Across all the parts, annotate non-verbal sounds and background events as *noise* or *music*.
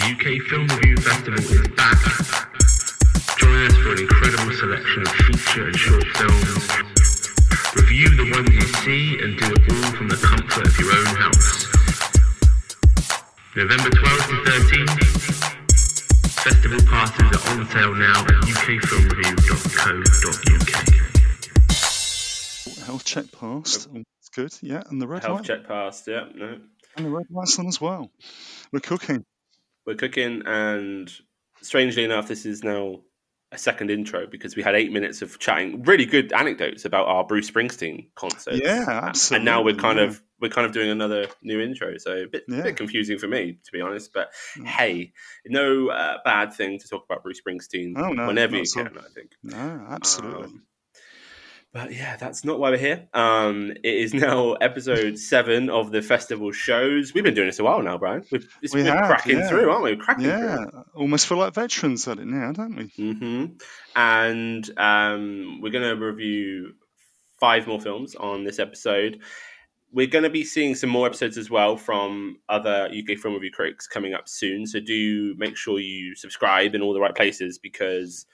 The UK Film Review Festival is back. Join us for an incredible selection of feature and short films. Review the ones you see and do it all from the comfort of your own house. November 12th to 13th. Festival passes are on sale now at ukfilmreview.co.uk. Health check passed. That's good. Yeah, and the red light. Health light. check passed. Yeah, no. And the red light's on as well. We're cooking. We're cooking, and strangely enough, this is now a second intro because we had eight minutes of chatting, really good anecdotes about our Bruce Springsteen concert. Yeah, absolutely. And now we're kind yeah. of we're kind of doing another new intro, so a bit, Yeah. bit confusing for me to be honest. But Mm. hey, no uh, bad thing to talk about Bruce Springsteen Oh, no, whenever you all. can. I think. No, absolutely. Um, but yeah, that's not why we're here. Um, it is now episode seven of the festival shows. We've been doing this a while now, Brian. We've, it's We been have, cracking yeah. through, aren't we? We're cracking through. yeah, almost feel like veterans at it now, don't we? through. hmm And um, we're going to review five more films on this episode. We're going to be seeing some more episodes as well from other UK film review critics coming up soon. So do make sure you subscribe in all the right places because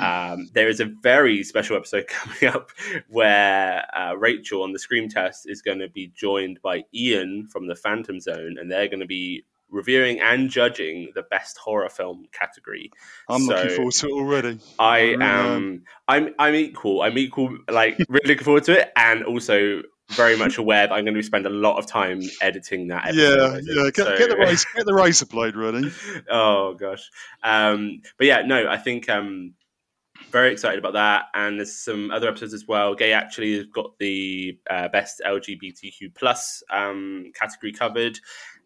um, there is a very special episode *laughs* coming up where uh, Rachel on the Scream Test is going to be joined by Ian from the Phantom Zone, and they're going to be reviewing and judging the best horror film category. I'm looking forward to it already. I really am. I'm. I'm equal. I'm equal. Like really looking forward to it, and also very much aware that I'm going to spend a lot of time editing that. Episode, Yeah, yeah. Get, So- get the *laughs* razor, get the razor blade ready. oh gosh. Um, but yeah, no, I think um, very excited about that. And there's some other episodes as well. Gay actually has got the uh, best LGBTQ plus um, category covered,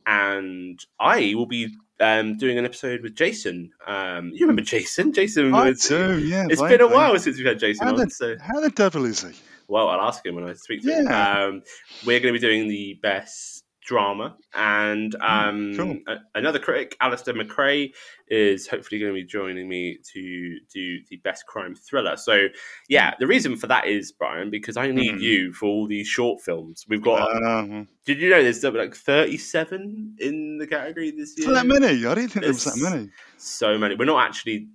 and I will be um, doing an episode with Jason. Um, you remember Jason? Jason I was. do. Yeah, It's been a while since we've had Jason How on. the, So how the devil is he? Well, I'll ask him when I speak to him. Yeah. Um, we're going to be doing the best drama, and um, cool. a- another critic, Alistair McRae, is hopefully going to be joining me to do the best crime thriller. So, yeah, the reason for that is Brian because I need Mhm. you for all these short films. We've got. Uh, did you know there's like 37 in the category this year? so that many? I didn't think there was that many. so many. We're not actually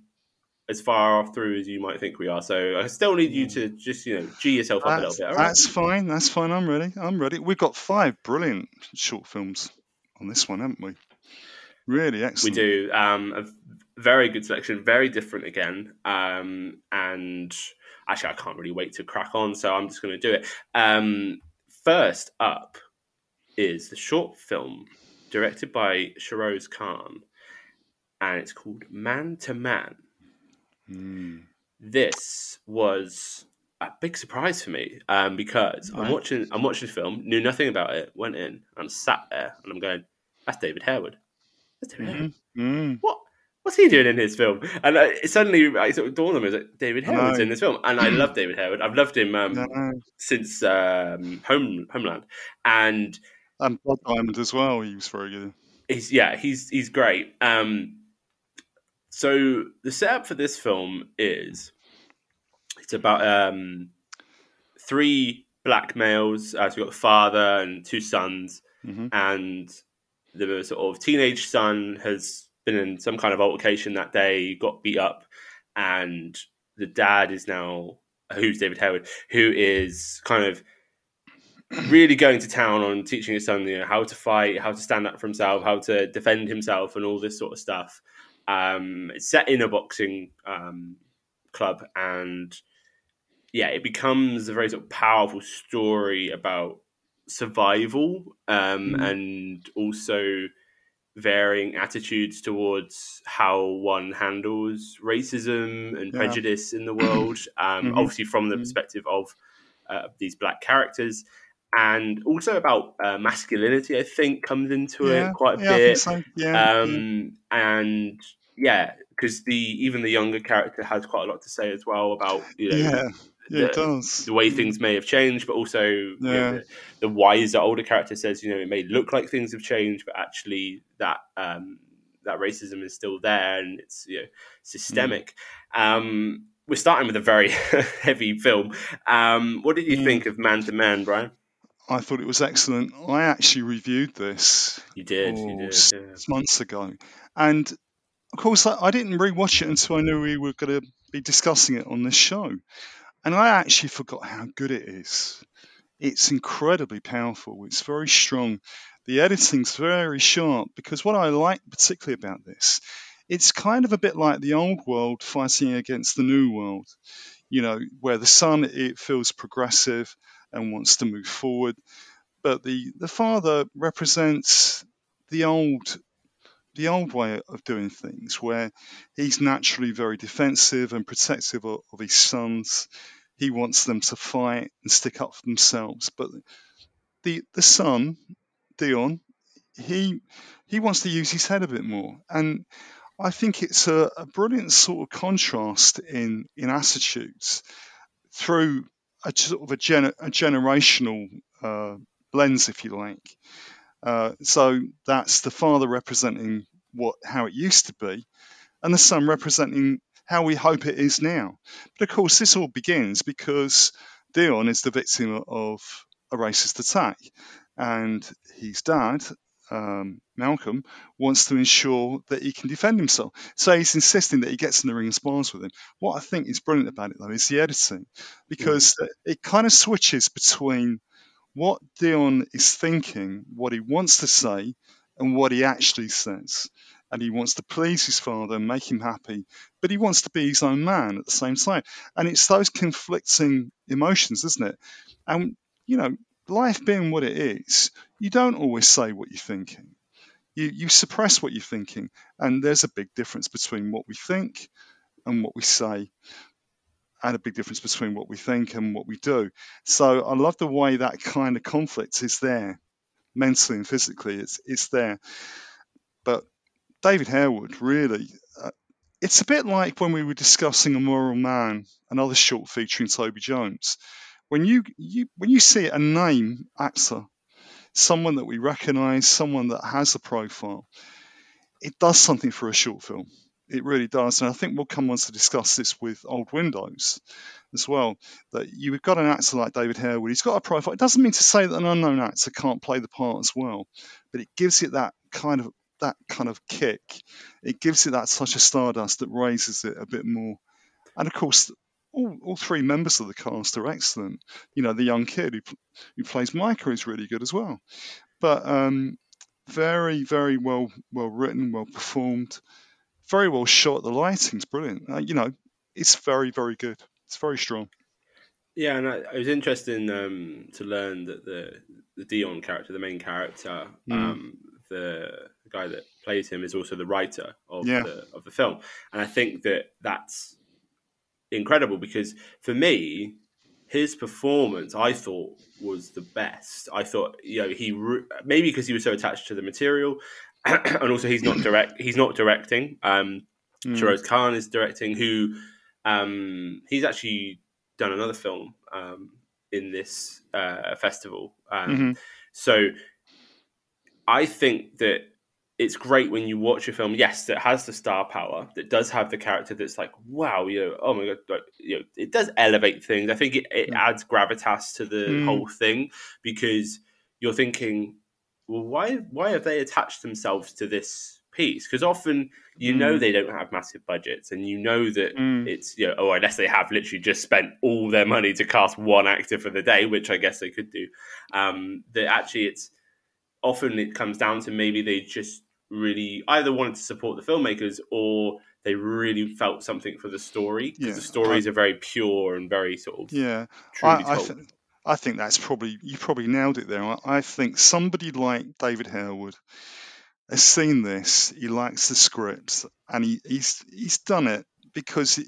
as far off through as you might think we are. So I still need you to just you know g yourself up a little That's, bit. all right? that's fine. That's fine. I'm ready. I'm ready. We've got five brilliant short films on this one, haven't we? Really excellent. We do um, a very good selection, very different again, um, and actually I can't really wait to crack on. So I'm just going to do it. Um, first up is the short film directed by Shiroz Khan, and it's called Man to Man. Mm. this was a big surprise for me um, because I'm watching I'm watching the film, knew nothing about it, went in, and sat there, and I'm going, "That's David Harewood. That's David Harewood. Mm. What? what's he doing in his film? And uh, it suddenly I sort of dawned on me, I like, David I Harewood's in this film. And I love David Harewood. I've loved him um, No. since um, Home Homeland. And And Blood Diamond as well. He was very good. he's yeah, he's he's great. Um, so the setup for this film is it's about um, three black males. Uh, so we've got a father and two sons, Mhm. and the sort of teenage son has been in some kind of altercation that day, got beat up, and the dad is now who's David Harewood, who is kind of really going to town on teaching his son you know how to fight, how to stand up for himself, how to defend himself, and all this sort of stuff. Um, it's set in a boxing um, club, and yeah, it becomes a very sort of powerful story about survival um, Mm. and also varying attitudes towards how one handles racism and Yeah. prejudice in the world. Um, Mhm. Obviously, from the Mhm. perspective of uh, these black characters. And also about uh, masculinity, I think, comes into yeah, it quite a yeah, I think bit. so. Yeah, yeah. Um, and yeah, because the even the younger character has quite a lot to say as well about you know yeah, yeah, the- the way things may have changed, but also you know, the, the wiser older character says, you know, it may look like things have changed, but actually that um, that racism is still there and it's you know systemic. Um, we're starting with a very *laughs* heavy film. Um, what did you Yeah. think of Man to Man, Brian? I thought it was excellent. I actually reviewed this You did, you oh, did. six yeah. months ago, and of course I, I didn't rewatch it until I knew we were going to be discussing it on this show, and I actually forgot how good it is. It's incredibly powerful. It's very strong. The editing's very sharp because what I like particularly about this, it's kind of a bit like the old world fighting against the new world. You know, where the sun it feels progressive and wants to move forward, but the the father represents the old the old way of doing things, where he's naturally very defensive and protective of, of his sons. He wants them to fight and stick up for themselves. But the the son, Dion, he he wants to use his head a bit more. And I think it's a, a brilliant sort of contrast in in attitudes through a sort of a, a generational uh, lens, if you like. Uh, so that's the father representing what how it used to be, and the son representing how we hope it is now. But of course, this all begins because Dion is the victim of a racist attack, and his dad, um, Malcolm, wants to ensure that he can defend himself. So he's insisting that he gets in the ring and spars with him. What I think is brilliant about it, though, is the editing, because it kind of switches between what Dion is thinking, what he wants to say, and what he actually says. And he wants to please his father and make him happy, but he wants to be his own man at the same time. And it's those conflicting emotions, isn't it? And, you know, life being what it is, you don't always say what you're thinking. You, you suppress what you're thinking. And there's a big difference between what we think and what we say and a big difference between what we think and what we do. So I love the way that kind of conflict is there, mentally and physically. It's it's there. But David Harewood really, uh, it's a bit like when we were discussing A Moral Man, another short featuring Toby Jones. When you, you when you see a name actor, someone that we recognise, someone that has a profile, it does something for a short film. It really does, and I think we'll come on to discuss this with Old Windows as well. That you've got an actor like David Harewood, he's got a profile. It doesn't mean to say that an unknown actor can't play the part as well, but it gives it that kind of that kind of kick. It gives it that touch of stardust that raises it a bit more. And of course, all, all three members of the cast are excellent. You know, the young kid who, who plays Micah is really good as well. But um, very, very well well written, well performed, very well shot. The lighting's brilliant. Uh, you know, it's very, very good. It's very strong. Yeah, and I, it was interesting um, to learn that the the Dion character, the main character, Mm. um, the guy that plays him, is also the writer of Yeah. the of the film, and I think that that's incredible because for me, his performance I thought was the best. I thought you know he re- maybe because he was so attached to the material, *clears throat* and also he's not direct. He's not directing. Um, Mm. Shiroz Khan is directing, who um, he's actually done another film um, in this uh, festival. Um, Mhm. So I think that it's great when you watch a film, yes, that has the star power, that does have the character that's like, wow, you know, oh my god, like, you know, it does elevate things. I think it, it adds gravitas to the Mm. whole thing because you're thinking, well, why why have they attached themselves to this piece? Because often you know Mm. they don't have massive budgets, and you know that Mm. it's you know, oh, unless they have literally just spent all their money to cast one actor for the day, which I guess they could do. Um, that actually, it's often it comes down to maybe they just really either wanted to support the filmmakers or they really felt something for the story because Yeah, the stories are very pure and very sort of Yeah, I, I, th- I think that's probably you probably nailed it there. I, I think somebody like David Harewood has seen this. He likes the scripts, and he, he's he's done it because it,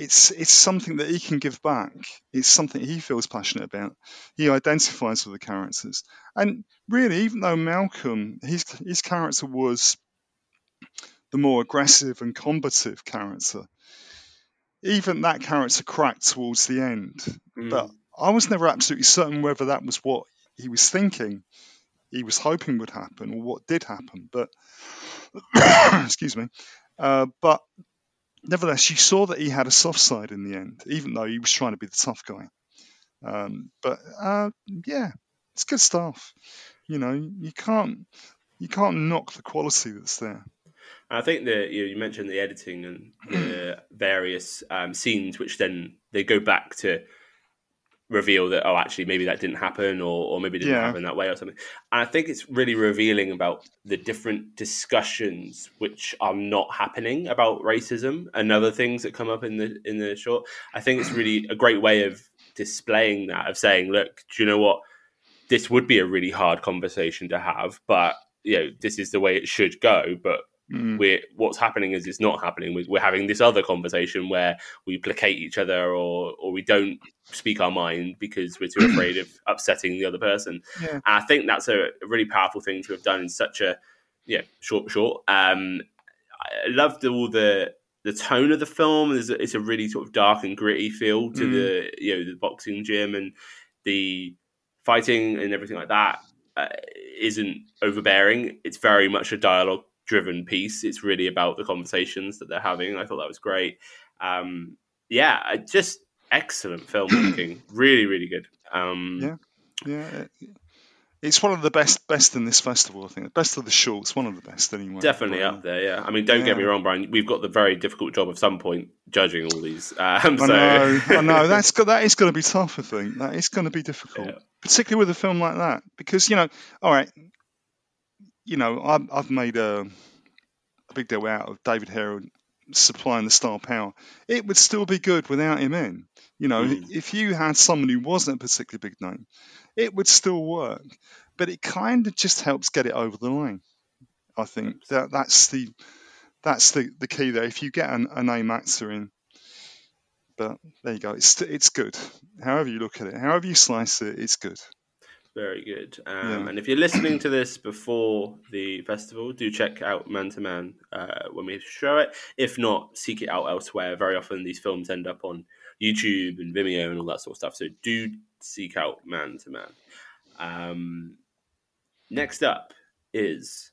it's it's something that he can give back. It's something he feels passionate about. He identifies with the characters, and really, even though Malcolm, his his character was the more aggressive and combative character, even that character cracked towards the end. Mm. But I was never absolutely certain whether that was what he was thinking, he was hoping would happen, or what did happen. But *coughs* excuse me. Uh, but nevertheless, you saw that he had a soft side in the end, even though he was trying to be the tough guy. Um, but uh, yeah, it's good stuff. You know, you can't you can't knock the quality that's there. I think that you, know, you mentioned the editing and the *clears throat* various um, scenes, which then they go back to reveal that oh, actually maybe that didn't happen, or or maybe it didn't Yeah. happen that way, or something. And I think it's really revealing about the different discussions which are not happening about racism and other things that come up in the in the short. I think it's really a great way of displaying that of saying, look, do you know what? This would be a really hard conversation to have, but you know, this is the way it should go. But Mm. we're what's happening is it's not happening. We're, we're having this other conversation where we placate each other, or or we don't speak our mind because we're too *clears throat* afraid of upsetting the other person. Yeah. And I think that's a, a really powerful thing to have done in such a yeah short short. Um, I loved all the the tone of the film. There's a, it's a really sort of dark and gritty feel to Mm. the you know the boxing gym and the fighting and everything like that uh, isn't overbearing. It's very much a dialogue driven piece. It's really about the conversations that they're having. I thought that was great. Um, yeah, just excellent filmmaking. *clears throat* really, really good. Um, Yeah. Yeah, it's one of the best best in this festival. I think the best of the shorts, one of the best anyway. Definitely But, up there, yeah. I mean, don't get me wrong, Brian. We've got the very difficult job of some point judging all these. Um, I so, know, I *laughs* know. That's that is going to be tough. I think that is going to be difficult, Yeah. particularly with a film like that, because you know, all right, you know, I've, I've made a, a big deal out of David Harewood supplying the star power. It would still be good without him in. You know, Mm. if you had someone who wasn't a particularly big name, it would still work. But it kind of just helps get it over the line. I think that that's the that's the, the key there. If you get an, a name actor in, but there you go. It's it's good. However you look at it, however you slice it, it's good. Very good. Um, Yeah. And if you're listening to this before the festival, do check out Man to Man uh, when we show it. If not, seek it out elsewhere. Very often these films end up on YouTube and Vimeo and all that sort of stuff. So do seek out Man to Man. Um, next up is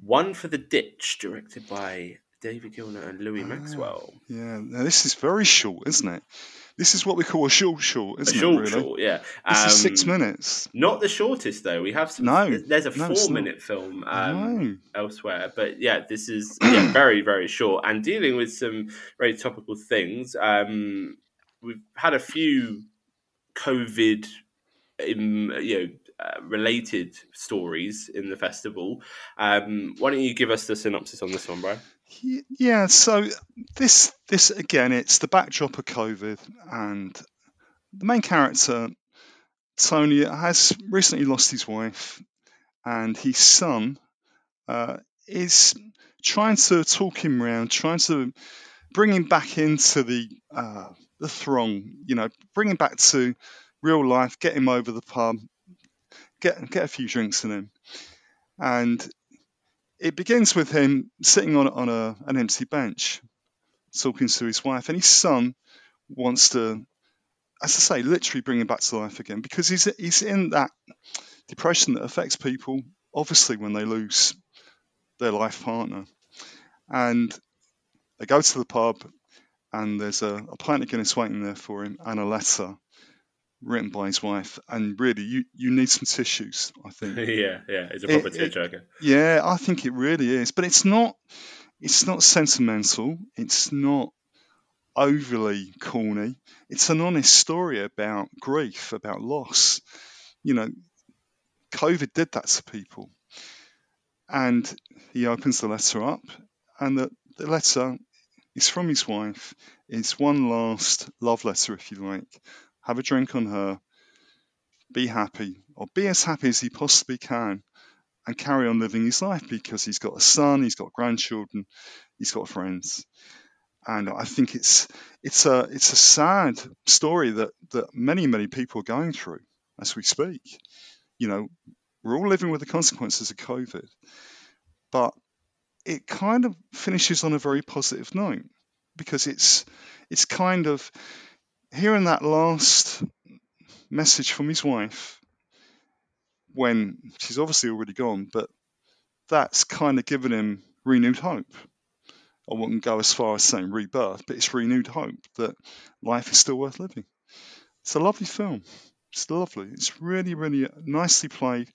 One for the Ditch, directed by David Gilner and Louis Maxwell. Yeah. Now this is very short, isn't it? This is what we call a short short, A isn't short, it? Really? short, yeah. This is six Um, minutes. Not the shortest though. We have some. No, there's a no, four minute film um, no. elsewhere, but yeah, this is yeah *clears throat* very very short and dealing with some very topical things. Um, we've had a few COVID, um, you know. Uh, related stories in the festival. Um, why don't you give us the synopsis on this one, Brian? Yeah, so this this again, it's the backdrop of COVID, and the main character Tony has recently lost his wife, and his son uh, is trying to talk him round, trying to bring him back into the uh, the throng, you know, bring him back to real life, get him over the pub, get get a few drinks in him, and it begins with him sitting on on a, an empty bench, talking to his wife, and his son wants to, as I say, literally bring him back to life again because he's he's in that depression that affects people obviously when they lose their life partner, and they go to the pub, and there's a, a pint of Guinness waiting there for him and a letter written by his wife. And really, you, you need some tissues, I think. *laughs* yeah, yeah, it's a proper It- tearjerker. Yeah, I think it really is. But it's not it's not sentimental. It's not overly corny. It's an honest story about grief, about loss. You know, COVID did that to people. And he opens the letter up and the, the letter is from his wife. It's one last love letter, if you like. Have a drink on her. Be happy, or be as happy as he possibly can and carry on living his life because he's got a son, he's got grandchildren, he's got friends. And I think it's it's a it's a sad story that, that many, many people are going through as we speak. You know, we're all living with the consequences of COVID. But it kind of finishes on a very positive note because it's it's kind of hearing that last message from his wife when she's obviously already gone, but that's kind of given him renewed hope. I wouldn't go as far as saying rebirth, but it's renewed hope that life is still worth living. It's a lovely film. It's lovely. It's really, really nicely played,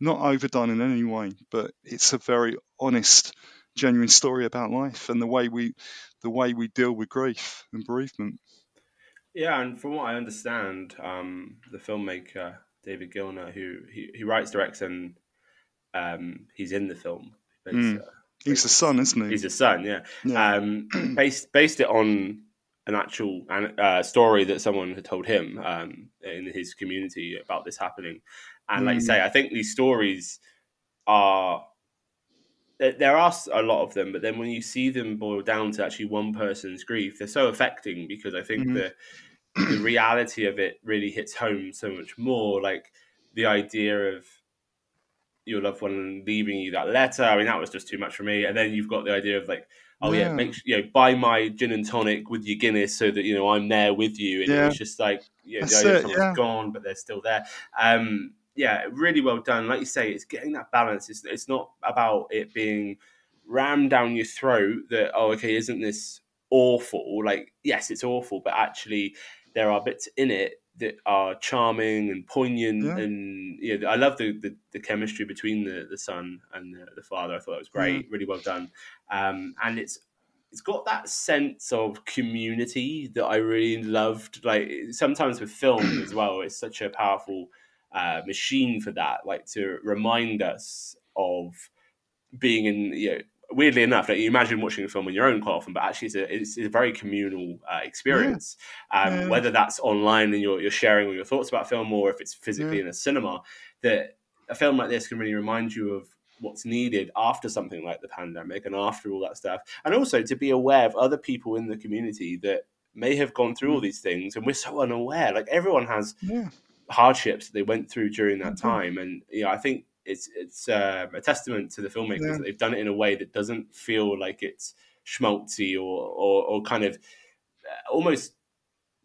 not overdone in any way, but it's a very honest, genuine story about life and the way we, the way we deal with grief and bereavement. Yeah, and from what I understand, um, the filmmaker David Gilner, who he, he writes, directs, and um, he's in the film. He's, Mm. uh, He's the son, isn't he? He's a son, yeah. Yeah. Um, *clears throat* based based it on an actual uh, story that someone had told him um, in his community about this happening. And like you Mm. say, I think these stories are there are a lot of them, but then when you see them boil down to actually one person's grief, they're so affecting because I think Mhm. the the reality of it really hits home so much more. Like the idea of your loved one leaving you that letter. I mean, that was just too much for me. And then you've got the idea of like, oh yeah, Yeah. make su- you know, buy my gin and tonic with your Guinness so that you know I'm there with you. And Yeah. it was just like, you know, the idea it, yeah. gone, but they're still there. Um, yeah, really well done. Like you say, it's getting that balance. It's it's not about it being rammed down your throat that oh okay, isn't this awful? Like yes, it's awful, but actually there are bits in it that are charming and poignant Yeah. and you know, I love the, the, the chemistry between the, the son and the, the father. I thought that was great, really well done. Um, and it's it's got that sense of community that I really loved. Like sometimes with film as well, it's such a powerful uh, machine for that. Like to remind us of being in you know weirdly enough like you imagine watching a film on your own quite often but actually it's a, it's a very communal uh, experience um, Yeah. whether that's online and you're, you're sharing all your thoughts about film or if it's physically Yeah. in a cinema that a film like this can really remind you of what's needed after something like the pandemic and after all that stuff and also to be aware of other people in the community that may have gone through Mm. all these things and we're so unaware like everyone has Yeah. Hardships that they went through during that Mhm. time. And you know, I think it's it's uh, a testament to the filmmakers Yeah. that they've done it in a way that doesn't feel like it's schmaltzy or or, or kind of uh, almost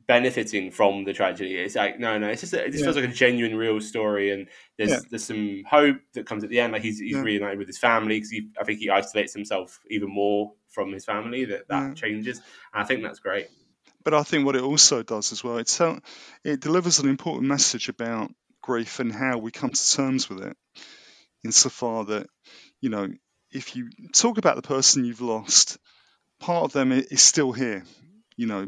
benefiting from the tragedy. It's like no, no, it's just it just Yeah. feels like a genuine, real story, and there's Yeah. there's some hope that comes at the end. Like he's he's Yeah. reunited with his family because I think he isolates himself even more from his family. That that changes, and I think that's great. But I think what it also does as well, it's it delivers an important message about grief and how we come to terms with it. Insofar that, you know, if you talk about the person you've lost, part of them is still here. You know,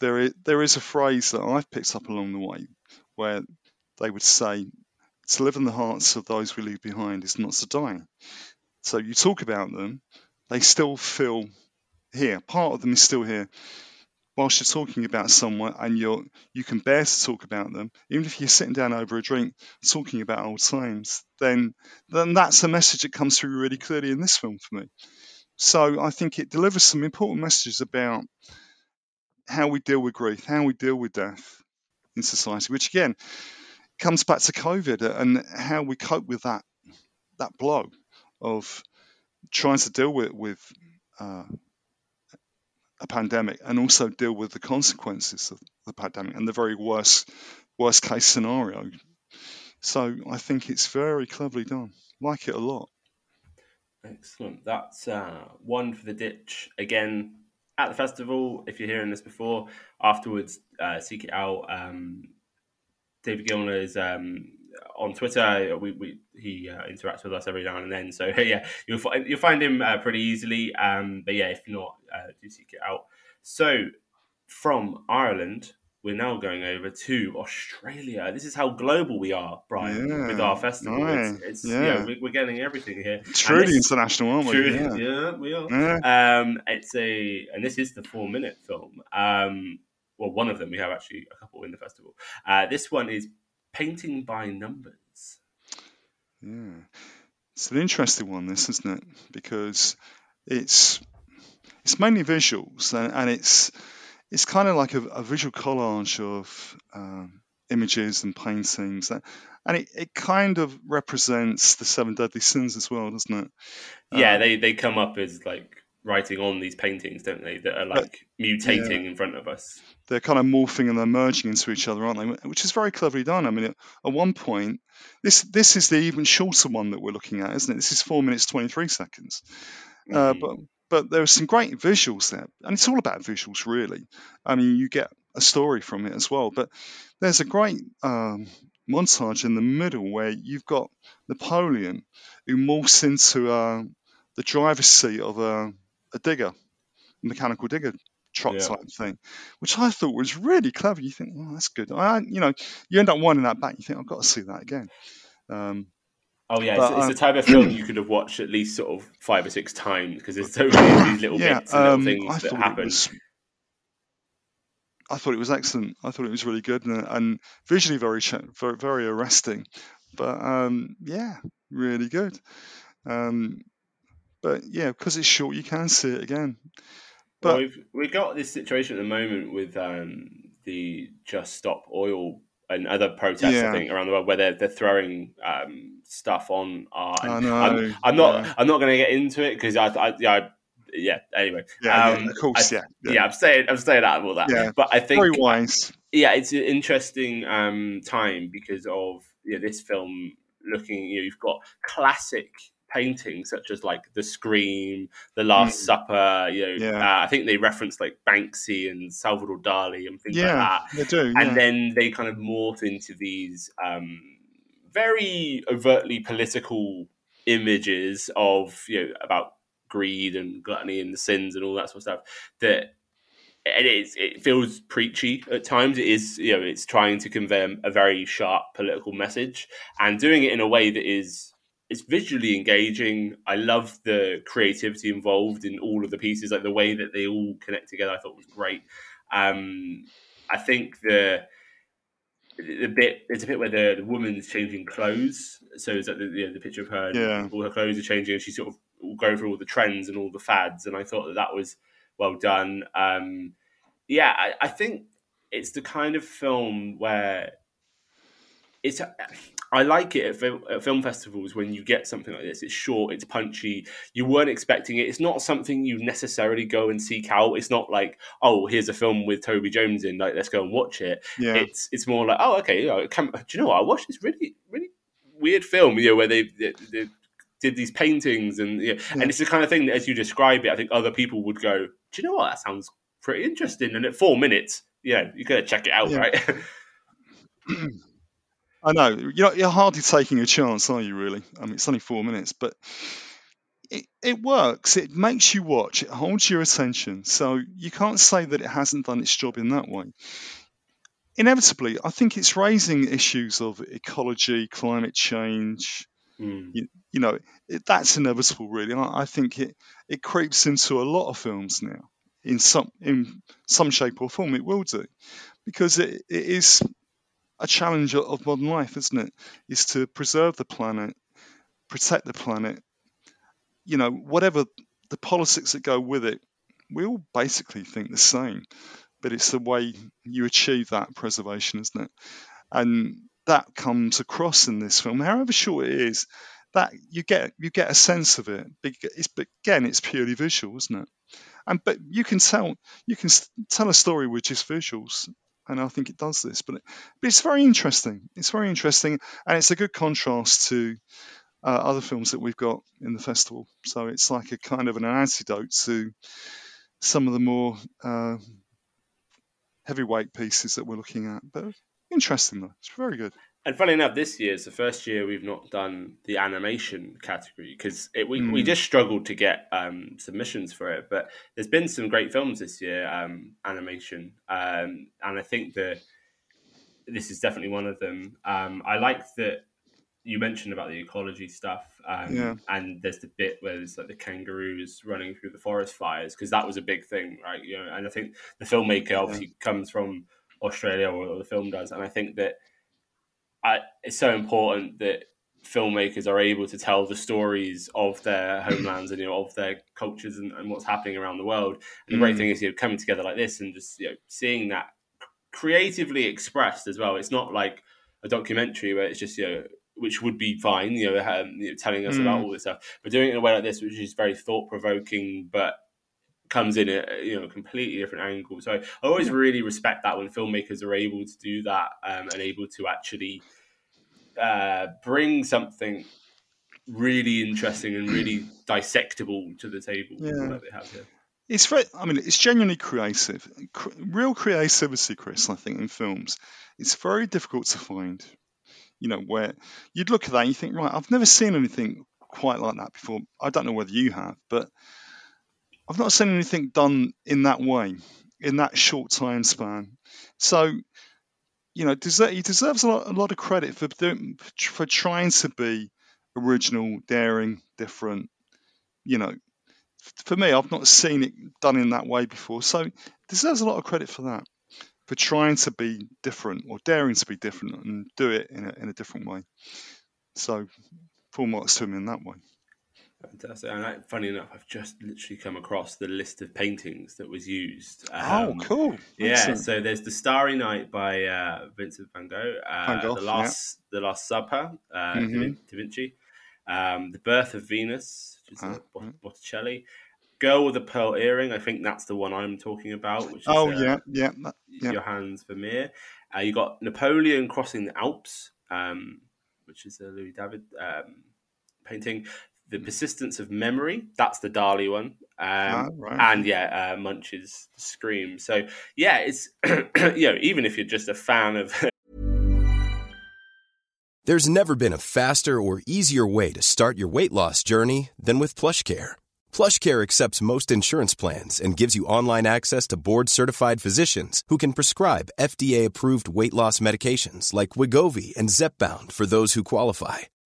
there is, there is a phrase that I've picked up along the way where they would say, to live in the hearts of those we leave behind is not to die. So you talk about them, they still feel here. Part of them is still here whilst you're talking about someone and you're you can bear to talk about them, even if you're sitting down over a drink talking about old times, then then that's a message that comes through really clearly in this film for me. So I think it delivers some important messages about how we deal with grief, how we deal with death in society, which again comes back to COVID and how we cope with that that blow of trying to deal with with uh, a pandemic and also deal with the consequences of the pandemic and the very worst worst case scenario. So I think it's very cleverly done. Like it a lot. Excellent. That's uh, one for the ditch again at the festival. If you're hearing this before, afterwards, uh, seek it out. Um, David Gilner is um, on Twitter. We, we he uh, interacts with us every now and then. So *laughs* yeah, you'll find you'll find him uh, pretty easily. Um, but yeah, if not, uh, do seek it out. So from Ireland, we're now going over to Australia. This is how global we are, Brian, Yeah, with our festival. nice, It's, it's yeah. yeah, we- we're getting everything here. Truly this- international, aren't we? Truly, Yeah. yeah. we are. Yeah. Um, it's a, and this is the four minute film. Um, well, one of them. We have actually a couple in the festival. Uh, this one is painting by numbers. Yeah, it's an interesting one, this isn't it? Because it's it's mainly visuals, and, and it's it's kind of like a, a visual collage of um, images and paintings, and and it, it kind of represents the seven deadly sins as well, doesn't it? Yeah, Um, they they come up as like writing on these paintings, don't they? That are like mutating in front of us. they're kind of morphing and they're merging into each other, aren't they? Which is very cleverly done. I mean, at, at one point, this this is the even shorter one that we're looking at, isn't it? This is four minutes twenty three seconds. Uh, Mhm. but but there are some great visuals there, and it's all about visuals, really. I mean, you get a story from it as well. But there's a great um, montage in the middle where you've got Napoleon who morphs into uh, the driver's seat of a, a digger, a mechanical digger truck Yeah. type thing, which I thought was really clever. You think, oh, that's good. I, you know, you end up winding that back. You think, I've got to see that again. Um, Oh yeah, But, it's, it's the type of film you could have watched at least sort of five or six times because there's so many of these little yeah, bits and little um, things I that happen. was. I thought it was excellent. I thought it was really good and, and visually very, very, very arresting. But um, yeah, really good. Um, but yeah, because it's short, you can see it again. Well, But we've we got this situation at the moment with um, the Just Stop Oil and other protests, Yeah. I think, around the world where they're they're throwing um, stuff on art. I know. I'm, I'm not yeah. I'm not going to get into it because I, I, yeah, I, yeah. Anyway, yeah, um, yeah, of course, I- yeah, yeah. yeah, I'm staying I'm staying out of all that. Yeah. But I think very wise. yeah, it's an interesting um, time because of you know, this film looking. You know, you've got classic paintings such as like The Scream, The Last Mm. Supper. You know, Yeah. uh, I think they reference like Banksy and Salvador Dali and things like Yeah, that. they do. And then they kind of morph into these um, very overtly political images of you know about greed and gluttony and the sins and all that sort of stuff that and it's, it feels preachy at times. It is, you know, it's trying to convey a very sharp political message and doing it in a way that is it's visually engaging. I love the creativity involved in all of the pieces, like the way that they all connect together. I thought was great. Um, I think the the bit there's a bit where the, the woman's changing clothes, so it's like the, you know, the picture of her, and Yeah. all her clothes are changing, and she's sort of going through all the trends and all the fads, and I thought that that was well done. Um, yeah, I, I think it's the kind of film where it's. I like it at film, at film festivals when you get something like this. It's short, it's punchy. You weren't expecting it. It's not something you necessarily go and seek out. It's not like, oh, here's a film with Toby Jones in. Like, let's go and watch it. yeah. It's it's more like, oh, okay. You know, come, do you know what? I watched this really really weird film. You know, where they, they, they did these paintings and you know, Yeah. and it's the kind of thing that, as you describe it, I think other people would go, do you know what? That sounds pretty interesting. And at four minutes, yeah, you gotta check it out, Yeah. right? *clears throat* I know you're you're hardly taking a chance, are you? Really? I mean, it's only four minutes, but it, it works. It makes you watch. It holds your attention. So you can't say that it hasn't done its job in that way. Inevitably, I think it's raising issues of ecology, climate change. Mm. You, you know, it, that's inevitable. Really, I, I think it it creeps into a lot of films now. In some in some shape or form, it will do because it, it is a challenge of- modern life, isn't it? Is to preserve the planet, protect the planet. You know, whatever the politics that go with it, we all basically think the same, but it's the way you achieve that preservation, isn't it? And that comes across in this film, however short it is. that you get you get a sense of it. It's, but again, it's purely visual, isn't it? And but you can tell you can tell a story with just visuals, and I think it does this. But, it, but it's very interesting. It's very interesting, and it's a good contrast to uh, other films that we've got in the festival. So it's like a kind of an antidote to some of the more uh, heavyweight pieces that we're looking at. But interesting though, it's very good. And funny enough, this year is the first year we've not done the animation category because we, mm. we just struggled to get um, submissions for it. But there's been some great films this year, um, animation, um, and I think that this is definitely one of them. Um, I like that you mentioned about the ecology stuff, um, yeah. and there's the bit where there's like the kangaroos running through the forest fires because that was a big thing, right? You know, and I think the filmmaker obviously yeah. comes from Australia, or the film does, and I think that I, it's so important that filmmakers are able to tell the stories of their homelands and you know of their cultures and, and what's happening around the world. And the mm. great thing is you know coming together like this and just you know seeing that creatively expressed as well. It's not like a documentary where it's just you know which would be fine, you know, um, you know telling us mm. about all this stuff, but doing it in a way like this, which is very thought provoking, but comes in at you know a completely different angle. So I always really respect that when filmmakers are able to do that um, and able to actually uh, bring something really interesting and really dissectable to the table yeah. that they have here. It's very, I mean, it's genuinely creative. Real creativity, Chris, I think, in films, it's very difficult to find. You know, where you'd look at that and you think, right, I've never seen anything quite like that before. I don't know whether you have, but I've not seen anything done in that way, in that short time span. So you know, he deserves a lot, a lot of credit for doing, for trying to be original, daring, different. You know, for me, I've not seen it done in that way before, so deserves a lot of credit for that, for trying to be different or daring to be different and do it in a, in a different way. So, full marks to him in that way. Fantastic. And I, funny enough, I've just literally come across the list of paintings that was used. Oh, um, oh, cool! Yeah. Excellent. So there's the Starry Night by uh, Vincent Van Gogh. Uh, Van Gogh the last, yeah. the Last Supper, uh, mm-hmm. Da Vinci. Um, the Birth of Venus, which is uh, Botticelli. Girl with a Pearl Earring. I think that's the one I'm talking about. Which is, oh yeah, yeah, yeah. Johannes Vermeer. Uh, you got Napoleon crossing the Alps, um, which is a Louis David um, painting the persistence of memory. That's the Dali one. Um, oh, right. And yeah, uh, Munch's Scream. So yeah, it's *clears throat* you know even if you're just a fan of. *laughs* There's never been a faster or easier way to start your weight loss journey than with PlushCare. PlushCare accepts most insurance plans and gives you online access to board-certified physicians who can prescribe FDA-approved weight loss medications like Wegovy and Zepbound for those who qualify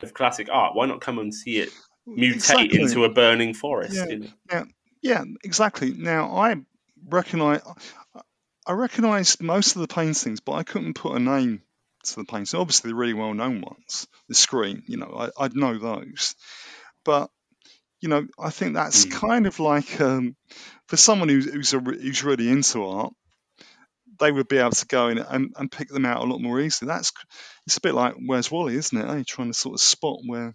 Of classic art, why not come and see it mutate exactly. into a burning forest? Yeah, you know? yeah, yeah, exactly. Now, I recognize. I recognised most of the paintings, but I couldn't put a name to the paintings. Obviously, the really well-known ones, the Scream, you know, I, would know those. But you know, I think that's mm. kind of like um, for someone who's who's, a, who's really into art. They would be able to go in and, and pick them out a lot more easily. That's it's a bit like Where's Wally, isn't it? Eh? Trying to sort of spot where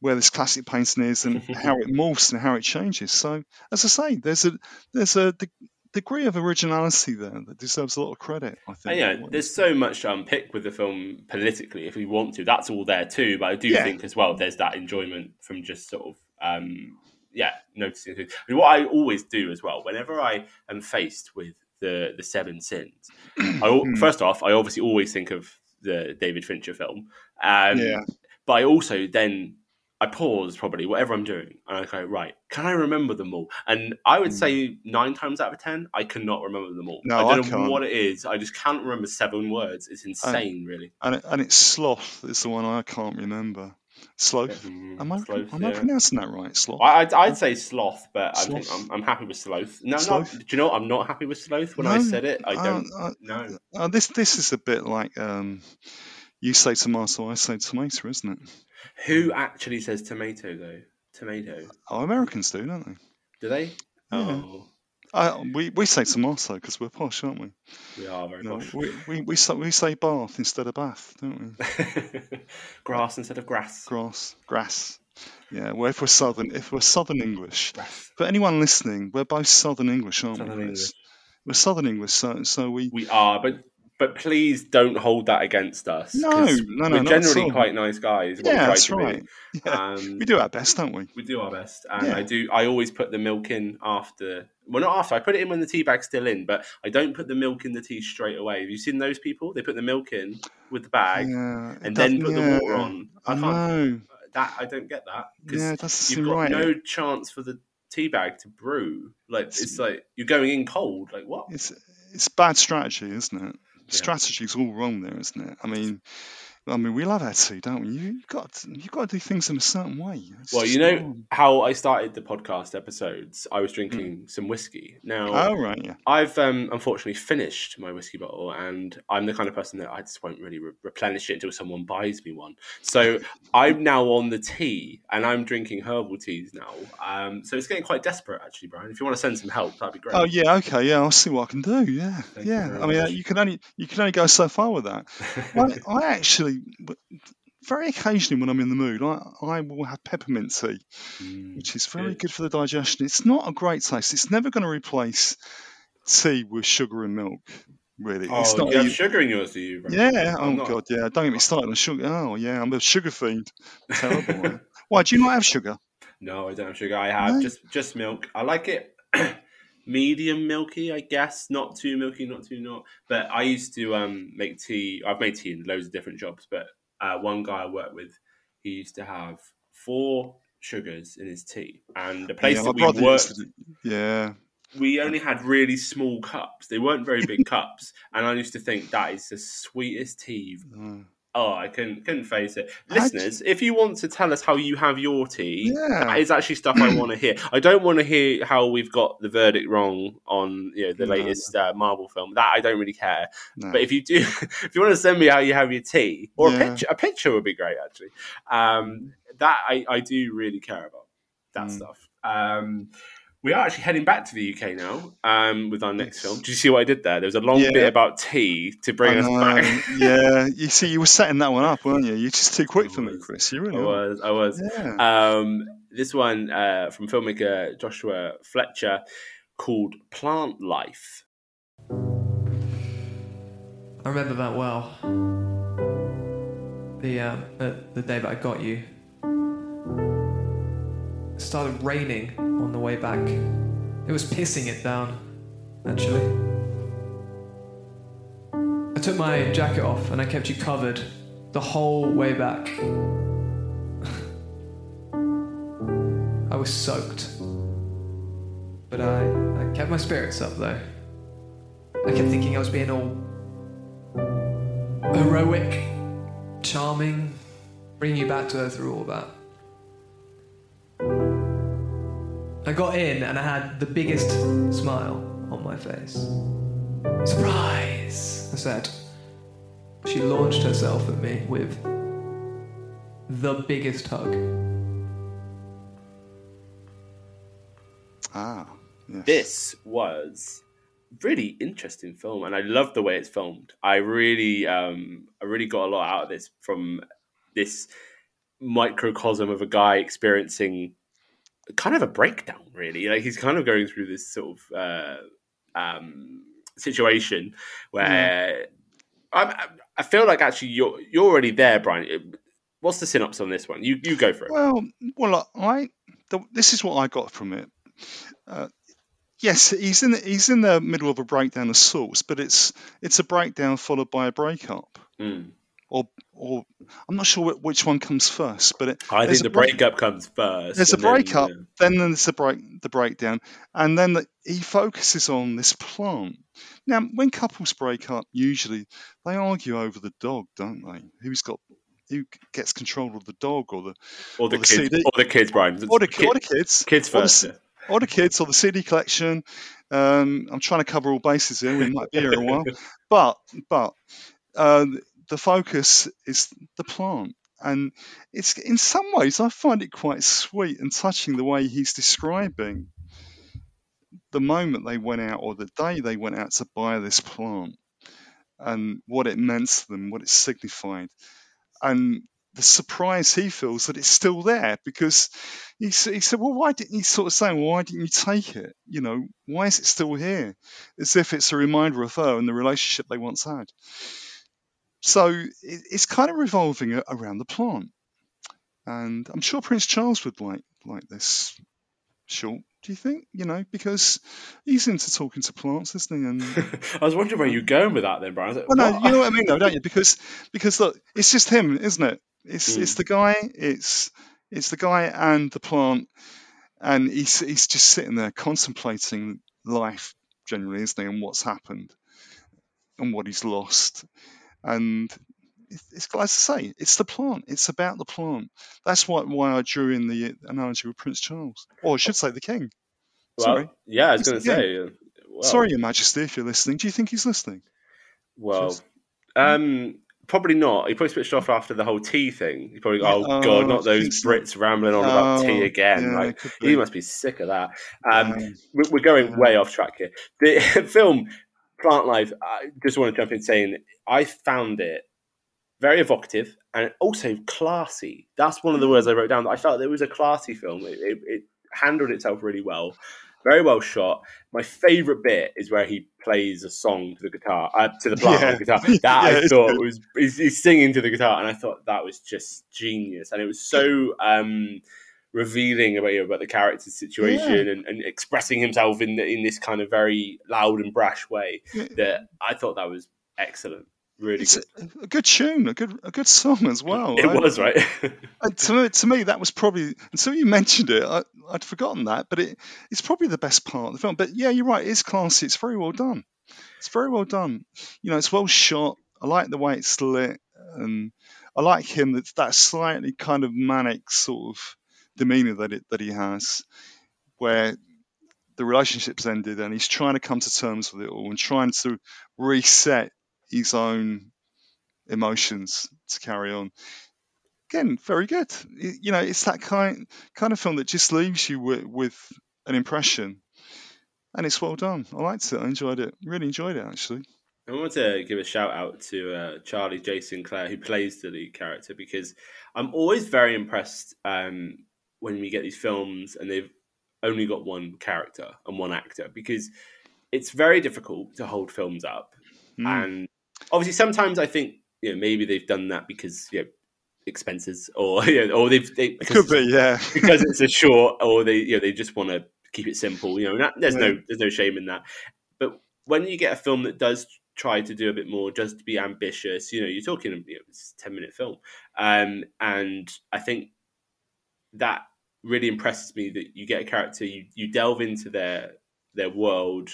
where this classic painting is and *laughs* how it morphs and how it changes. So, as I say, there's a there's a de- degree of originality there that deserves a lot of credit. I think. yeah, there's so much to unpick with the film politically if we want to. That's all there too. But I do Yeah. think as well there's that enjoyment from just sort of um, yeah noticing. I mean, what I always do as well whenever I am faced with the the seven sins, *clears throat* I, Hmm. first off I obviously always think of the David Fincher film. Um, Yeah. But I also then I pause probably whatever I'm doing and I go right. Can I remember them all? And I would say nine times out of ten I cannot remember them all. No, I I don't know can't. what it is. I just can't remember seven words. It's insane, really. And it, and it's sloth is the one I can't remember. Sloth. Am I Sloth, am I yeah. pronouncing that right? Sloth. I, I'd, I'd say sloth, but I think I'm, I'm happy with sloth. No, Sloth? no. Do you know what? I'm not happy with sloth. When I said it, I uh, don't. uh, no. Uh, this this is a bit like um, you say tomato, I say tomato, isn't it? Who actually says tomato though? Tomato. Oh, Americans do, don't they? Do they? Yeah. Oh, Uh, we we say tomato because we're posh, aren't we? we are very No, posh. we, we we say we say bath instead of bath, don't we? *laughs* Grass instead of grass. Grass, grass. Yeah. Well, if we're southern, if we're southern English, Grass. for anyone listening, we're both southern English, aren't Southern we? English. We're southern English, so so we. We are, but but please don't hold that against us. No, no, no, We're generally all. quite nice guys. Yeah, try that's right. *laughs* Yeah, Um, we do our best, don't we? We do our best, and Yeah. I do. I always put the milk in after. Well, not after. I put it in when the tea bag's still in, but I don't put the milk in the tea straight away. Have you seen those people? They put the milk in with the bag Yeah, and then put the water on. I I know. That I don't get that because Yeah, it doesn't you've got right. no chance for the tea bag to brew. Like it's like you're going in cold. Like what? It's it's bad strategy, isn't it? Strategy's all wrong there, isn't it? I mean, I mean, we love our tea, don't we? You got to, you got to do things in a certain way. It's Well, you know wrong. how I started the podcast episodes. I was drinking some whiskey. Now, Mm. Oh right, yeah. I've um, unfortunately finished my whiskey bottle, and I'm the kind of person that I just won't really re- replenish it until someone buys me one. So *laughs* I'm now on the tea, and I'm drinking herbal teas now. Um, so it's getting quite desperate, actually, Brian. If you want to send some help, that'd be great. Oh yeah, okay, yeah. I'll see what I can do. Yeah, Thank yeah. I mean, uh, much. you can only you can only go so far with that. I, *laughs* I actually, very occasionally when I'm in the mood, I, I will have peppermint tea, Mm, which is very good. good for the digestion. It's not a great taste. It's never going to replace tea with sugar and milk. Really, it's Oh, not. you have even- sugar in yours, do you? Yeah. I'm Oh not. god. Yeah. Don't get me started on sugar. Oh yeah. I'm a sugar fiend. *laughs* Terrible. Why do you not have sugar? No, I don't have sugar. I have No? just just milk. I like it *clears throat* medium milky, I guess. Not too milky, not too not. But I used to um, make tea. I've made tea in loads of different jobs. But uh, one guy I worked with, he used to have four sugars in his tea, and the place yeah, that we worked, used to do- Yeah. we only had really small cups. They weren't very big cups, and I used to think that is the sweetest tea. you've Mm. Oh, I couldn't couldn't face it. Listeners, if you want to tell us how you have your tea, Yeah. that is actually stuff I *clears throat* want to hear. I don't want to hear how we've got the verdict wrong on you know the No, latest uh, Marvel film. That I don't really care. No. But if you do, *laughs* if you want to send me how you have your tea, or a picture, a picture would be great actually. Um, that I, I do really care about that Mm. stuff. Um, we are actually heading back to the UK now um, with our next film. Did you see what I did there? There was a long Yeah. bit about tea to bring I us know, back. *laughs* yeah, you see, you were setting that one up, weren't you? You're just too quick for me. Chris. You I really are. was, I was. Yeah. Um, this one uh, from filmmaker Joshua Fletcher called Plant Life. I remember that well. The um, uh, the day that I got you. It started raining on the way back. It was pissing it down, actually. I took my jacket off and I kept you covered the whole way back. *laughs* I was soaked. But I, I kept my spirits up though. I kept thinking I was being all heroic, charming, bringing you back to her through all that. I got in and I had the biggest smile on my face. Surprise! I said. She launched herself at me with the biggest hug. Ah, yes. This was really interesting film, and I love the way it's filmed. I really, um, I really got a lot out of this from this microcosm of a guy experiencing kind of a breakdown. Really, like he's kind of going through this sort of uh, um, situation where I, I feel like actually you're you're already there, Brian. What's the synopsis on this one? You you go for it. Well, well, I the, this is what I got from it. Uh, yes, he's in the, he's in the middle of a breakdown of sorts, but it's it's a breakdown followed by a breakup, Mm. Or or I'm not sure which one comes first, but it, I think the break- breakup comes first. There's a and then, breakup, yeah. then there's the break the breakdown, and then the, he focuses on this plant. Now, when couples break up, usually they argue over the dog, don't they? Who's got who gets control of the dog or the or the or the kids, CD or the kids, Brian. or the, Kid- or the kids, kids or the first. yeah. or the kids, or the CD collection. Um, I'm trying to cover all bases here. We might be here a while, *laughs* but but uh, the focus is the plant, and it's in some ways I find it quite sweet and touching the way he's describing the moment they went out or the day they went out to buy this plant and what it meant to them, what it signified, and the surprise he feels that it's still there because he, he said, Well, why didn't you sort of Well, why didn't you take it? You know, why is it still here? As if it's a reminder of her and the relationship they once had. So it, it's kind of revolving around the plant. And I'm sure Prince Charles would like like this short. Do you think? You know, because he's into talking to plants, isn't he? And *laughs* I was wondering where you're going with that, then, Brian. Like, well, no, what? you know what I mean, though, don't you? Because because look, it's just him, isn't it? It's Mm. it's the guy. It's it's the guy and the plant, and he's he's just sitting there contemplating life generally, isn't he? And what's happened, and what he's lost, and it's, it's as I say, it's the plant. It's about the plant. That's why why I drew in the analogy with Prince Charles, or I should say the king. Well, Sorry, yeah, I was going to say. uh, Well, sorry, Your Majesty, if you're listening. Do you think he's listening? Well, Just- um, probably not. He probably switched off after the whole tea thing. He probably, oh oh, god, not those. Brits rambling on about tea Oh, again. yeah, like he must be sick of that. Um, Um, we- we're going way off track here. The *laughs* film Plant Life. I just want to jump in saying I found it very evocative and also classy. That's one of the words I wrote down. I felt it was a classy film. It, it, it handled itself really well, very well shot. My favourite bit is where he plays a song to the guitar, uh, to the plant on the guitar. *laughs* That Yeah, I thought was he's, he's singing to the guitar, and I thought that was just genius, and it was so. Um, revealing about, you know, about the character's situation and, and expressing himself in the, in this kind of very loud and brash way that I thought that was excellent really It's good a, a good tune, a good a good song as well. it I- was right *laughs* And to me, to me, that was probably until you mentioned it, I, I'd forgotten that. But it, it's probably the best part of the film. But yeah, you're right. It is classy. It's very well done. It's very well done. You know, it's well shot. I like the way it's lit, and I like him. That's that slightly kind of manic sort of demeanor that it that he has, where the relationship's ended and he's trying to come to terms with it all and trying to reset his own emotions to carry on again, very good. You know, it's that kind kind of film that just leaves you with, with an impression, and it's well done. I liked it. I enjoyed it. Really enjoyed it actually. I want to give a shout out to uh, Charlie J. Sinclair, who plays the lead character, because I'm always very impressed um, when we get these films and they've only got one character and one actor, because it's very difficult to hold films up. Mm. And obviously, sometimes I think you know maybe they've done that because you know expenses, or *laughs* you know, or they've they, It could be, yeah. *laughs* because it's a short, or they you know they just want to keep it simple. You know, that, there's Yeah. no there's no shame in that. But when you get a film that does try to do a bit more, just to be ambitious, you know, you're talking you know, it's a ten minute film, um, and I think that really impresses me that you get a character, you you delve into their their world.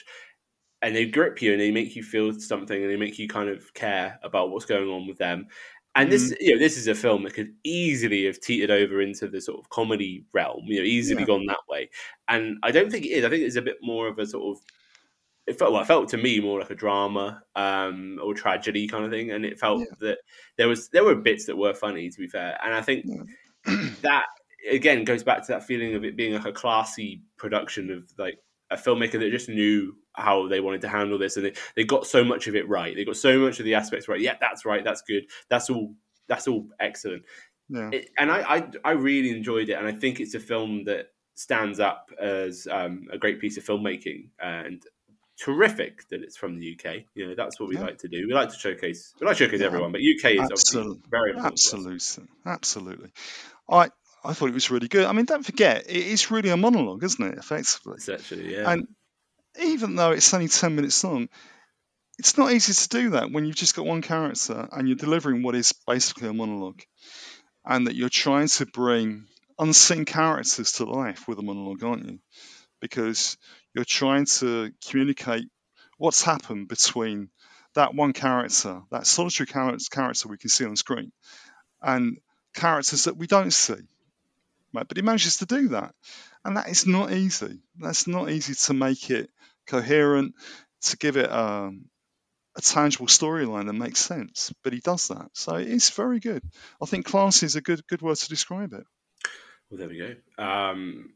And they grip you, and they make you feel something, and they make you kind of care about what's going on with them. And this, you know, this is a film that could easily have teetered over into the sort of comedy realm, you know, easily Yeah. gone that way. And I don't think it is. I think it's a bit more of a sort of. It felt well. It felt to me more like a drama um, or tragedy kind of thing, and it felt that there was there were bits that were funny, to be fair. And I think *clears throat* that again goes back to that feeling of it being like a classy production of like a filmmaker that just knew how they wanted to handle this, and they, they got so much of it right. They got so much of the aspects right. Yeah, that's right. That's good. That's all. That's all excellent. Yeah. It, and I, I I really enjoyed it, and I think it's a film that stands up as um, a great piece of filmmaking and terrific that it's from the UK. You know, that's what we Yeah. like to do. We like to showcase. We like to showcase Yeah. everyone, but UK is Absolutely. very important. Absolutely. Absolutely. I I thought it was really good. I mean, don't forget, it is really a monologue, isn't it? Effectively. It's actually yeah. And even though it's only 10 minutes long, it's not easy to do that when you've just got one character and you're delivering what is basically a monologue. And that you're trying to bring unseen characters to life with a monologue, aren't you? Because you're trying to communicate what's happened between that one character, that solitary character we can see on screen, and characters that we don't see. Right? But he manages to do that. And that is not easy. That's not easy to make it coherent, to give it um, a tangible storyline that makes sense. But he does that. So it's very good. I think class is a good good word to describe it. Well, there we go. Um,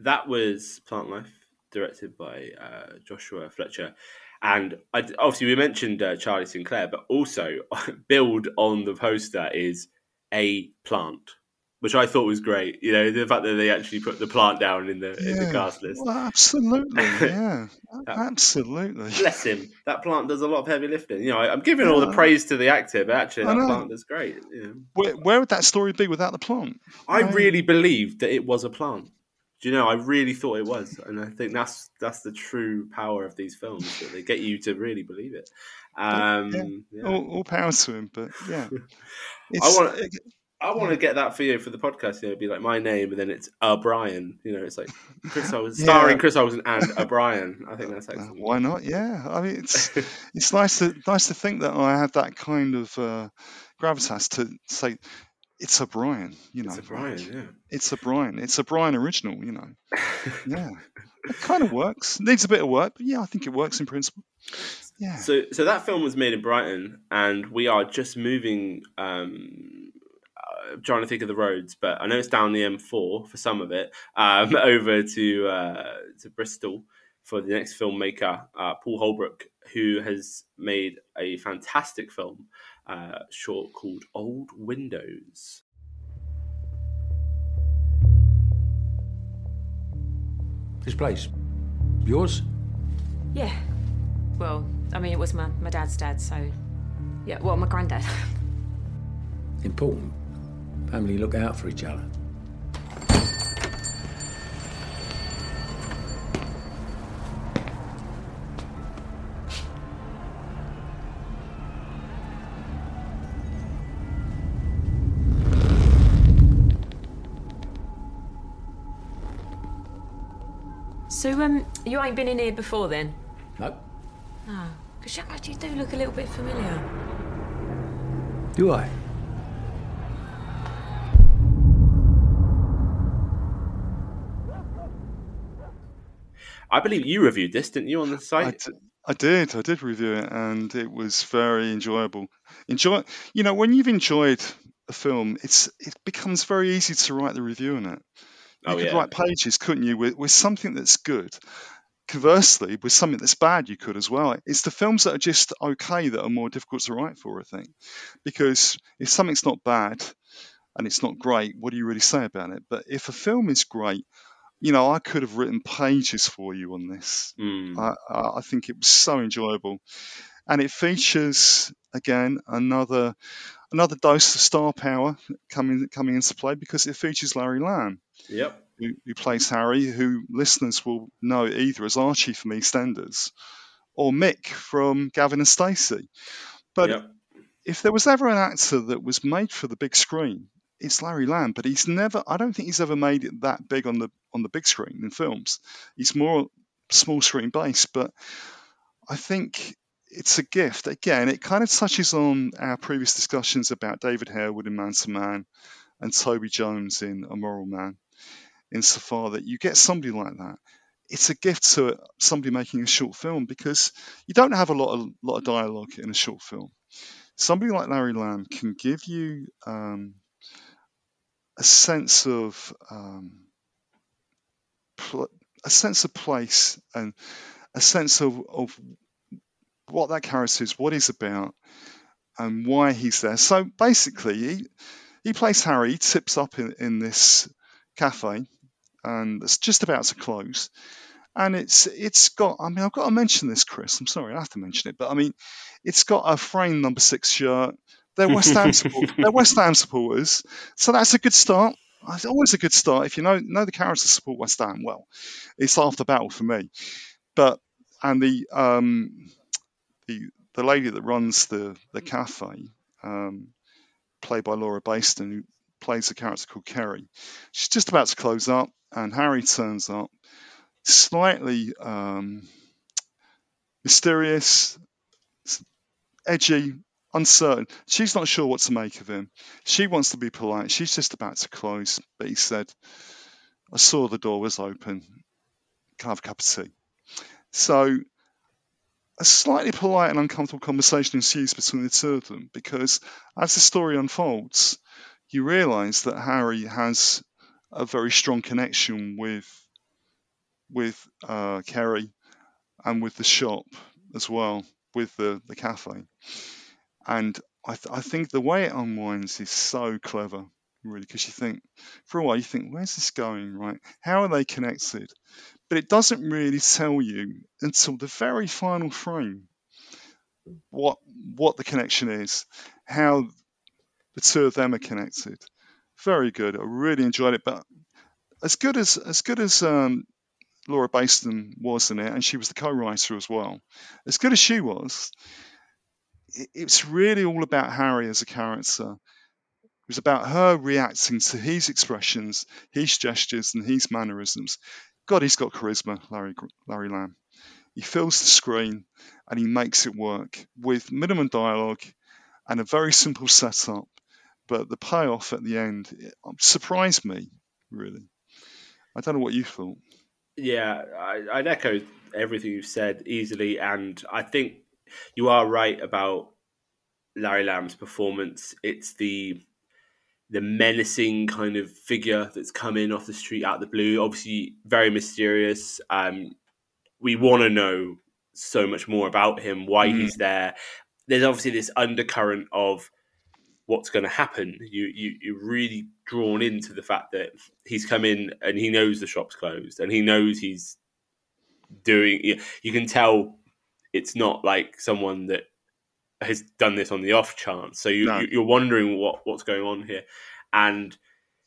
that was Plant Life, directed by uh, Joshua Fletcher. And I, obviously, we mentioned uh, Charlie Sinclair, but also *laughs* billed on the poster is a plant, which I thought was great. You know, the fact that they actually put the plant down in the in the cast list. Well, absolutely. *laughs* Yeah. That- absolutely. Bless him. That plant does a lot of heavy lifting. You know, I, I'm giving all the praise to the actor, but actually, I that plant does great. Know. Where, where would that story be without the plant? I really believed that it was a plant. Do you know? I really thought it was, and I think that's that's the true power of these films that they get you to really believe it. Um, yeah. yeah. All, all power to him, but yeah. *laughs* I It's, want I want to get that for you for the podcast. You know, it'd be like my name, and then it's O'Brien. You know, it's like Chris Olson, *laughs* Yeah. starring Chris Olson and O'Brien. I think that's excellent. Why not? Yeah, I mean, it's *laughs* it's nice to nice to think that I have that kind of uh, gravitas to say it's a Brian. You know, It's O'Brien, yeah. it's a Brian. It's a Brian original. You know, *laughs* yeah, it kind of works. Needs a bit of work, but yeah, I think it works in principle. Yeah. So, so that film was made in Brighton, and we are just moving. Um, uh, trying to think of the roads, but I know it's down the M4 for some of it. Um, *laughs* over to uh, to Bristol for the next filmmaker, uh, Paul Holbrook, who has made a fantastic film uh, short called Old Windows. This place, yours? Yeah. Well, I mean, it was my, my dad's dad, so. Yeah, well, my granddad. *laughs* Important. Family look out for each other. so, um, you ain't been in here before then? No. No. Because you actually do look a little bit familiar. Do I? I believe you reviewed this, didn't you, on the site? d- I did. I did review it, and it was very enjoyable. Enjoy. You know, when you've enjoyed a film, it's it becomes very easy to write the review on it. You Oh, could yeah. write pages, couldn't you, with, with something that's good. Conversely, with something that's bad, you could as well. It's the films that are just okay that are more difficult to write for, I think, because if something's not bad and it's not great, what do you really say about it? But if a film is great, you know, I could have written pages for you on this. Mm. I, I think it was so enjoyable, and it features again another another dose of star power coming coming into play because it features Larry Lamb, Yep. who, who plays Harry, who listeners will know either as Archie from EastEnders or Mick from Gavin and Stacey. But Yep. if there was ever an actor that was made for the big screen, it's Larry Lamb. But he's never. I don't think he's ever made it that big on the on the big screen in films. He's more small screen based. But I think it's a gift. Again, it kind of touches on our previous discussions about David Harewood in Man to Man and Toby Jones in A Moral Man, insofar that you get somebody like that. It's a gift to somebody making a short film because you don't have a lot of lot of dialogue in a short film. Somebody like Larry Lamb can give you um, a sense of um, pl- a sense of place and a sense of, of what that character is, what he's about, and why he's there. So basically, he, he plays Harry, he tips up in, in this cafe, and it's just about to close. And it's it's got I mean I've got to mention this, Chris. I'm sorry, I have to mention it, but I mean it's got a frame number six shirt. They're West Ham *laughs* support, they're West Ham supporters, so that's a good start. It's always a good start if you know know the characters support West Ham well. It's half the battle for me. But and the um, the the lady that runs the the cafe, um, played by Laura Bayston, who plays a character called Kerry. She's just about to close up, and Harry turns up, slightly um, mysterious, edgy, uncertain. She's not sure what to make of him. She wants to be polite. She's just about to close, but he said, I saw the door was open. Can I have a cup of tea? So a slightly polite and uncomfortable conversation ensues between the two of them because as the story unfolds, you realise that Harry has a very strong connection with with uh, Kerry and with the shop as well, with the, the cafe. And I, th- I think the way it unwinds is so clever, really, because you think, for a while, you think, where's this going, right? How are they connected? But it doesn't really tell you until the very final frame what what the connection is, how the two of them are connected. Very good. I really enjoyed it. But as good as as good as um, Laura Bayston was in it, and she was the co-writer as well. As good as she was, it's really all about Harry as a character. It was about her reacting to his expressions, his gestures, and his mannerisms. God, he's got charisma, Larry Larry Lamb. He fills the screen and he makes it work with minimum dialogue and a very simple setup. But the payoff at the end um, surprised me, really. I don't know what you thought. Yeah, I, I'd echo everything you've said easily, and I think you are right about Larry Lamb's performance. It's the the menacing kind of figure that's come in off the street out of the blue. Obviously, very mysterious. Um, we want to know so much more about him, why mm. he's there. There's obviously this undercurrent of what's going to happen. You, you you're really drawn into the fact that he's come in and he knows the shop's closed and he knows he's doing. You, you can tell it's not like someone that has done this on the off chance. So you, no. you're wondering what what's going on here, and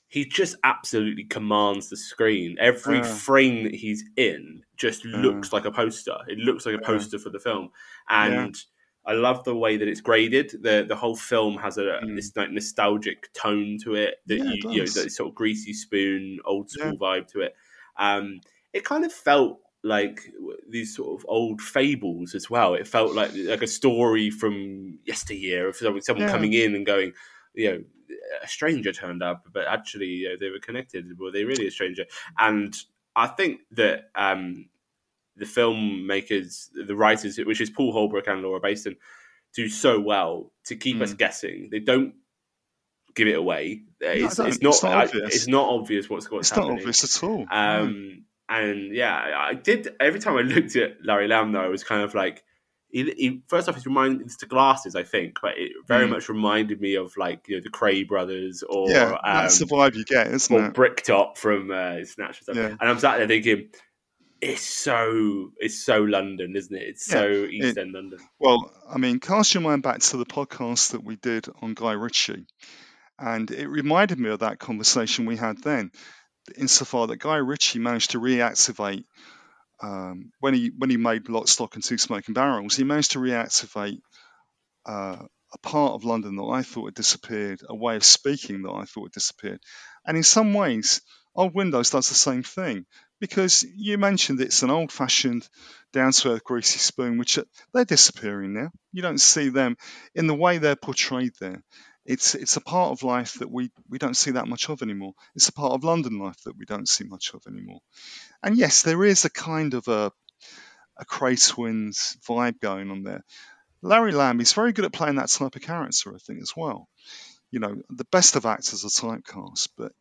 he just absolutely commands the screen. Every uh, frame that he's in just uh, looks like a poster. It looks like a poster uh, for the film, and yeah. I love the way that it's graded. the The whole film has a mm. this like, nostalgic tone to it that yeah, you, you know that sort of greasy spoon, old school yeah. vibe to it. Um, it kind of felt like these sort of old fables as well. It felt like like a story from yesteryear of someone, someone yeah. coming in and going, you know, a stranger turned up, but actually you know, they were connected. Were they really a stranger? And I think that um, the filmmakers, the writers, which is Paul Holbrook and Laura Bayston, do so well to keep mm. us guessing. They don't give it away. It's, no, it's, not, it's, not, obvious. it's not obvious what's, what's it's happening. It's not obvious at all. Um, and yeah, I did. Every time I looked at Larry Lamb, though, I was kind of like, he, he, first off, he's reminded it's the glasses, I think, but it very mm. much reminded me of like you know the Kray brothers or yeah, that's um, the vibe you get, isn't or it? Bricktop from uh, Snatch. Yeah. And I'm sat there thinking, it's so it's so London, isn't it? It's yeah, so East it, End London. Well, I mean, cast your mind back to the podcast that we did on Guy Ritchie, and it reminded me of that conversation we had then insofar that Guy Ritchie managed to reactivate um, when he when he made Lock, Stock, and Two Smoking Barrels, he managed to reactivate uh, a part of London that I thought had disappeared, a way of speaking that I thought had disappeared, and in some ways, Old Windows does the same thing because you mentioned it's an old-fashioned, down-to-earth greasy spoon, which they're disappearing now. You don't see them in the way they're portrayed there it's it's a part of life that we, we don't see that much of anymore. It's a part of London life that we don't see much of anymore. And yes, there is a kind of a a Twins vibe going on there. Larry Lamb is very good at playing that type of character, I think, as well. you know, the best of actors are typecast, but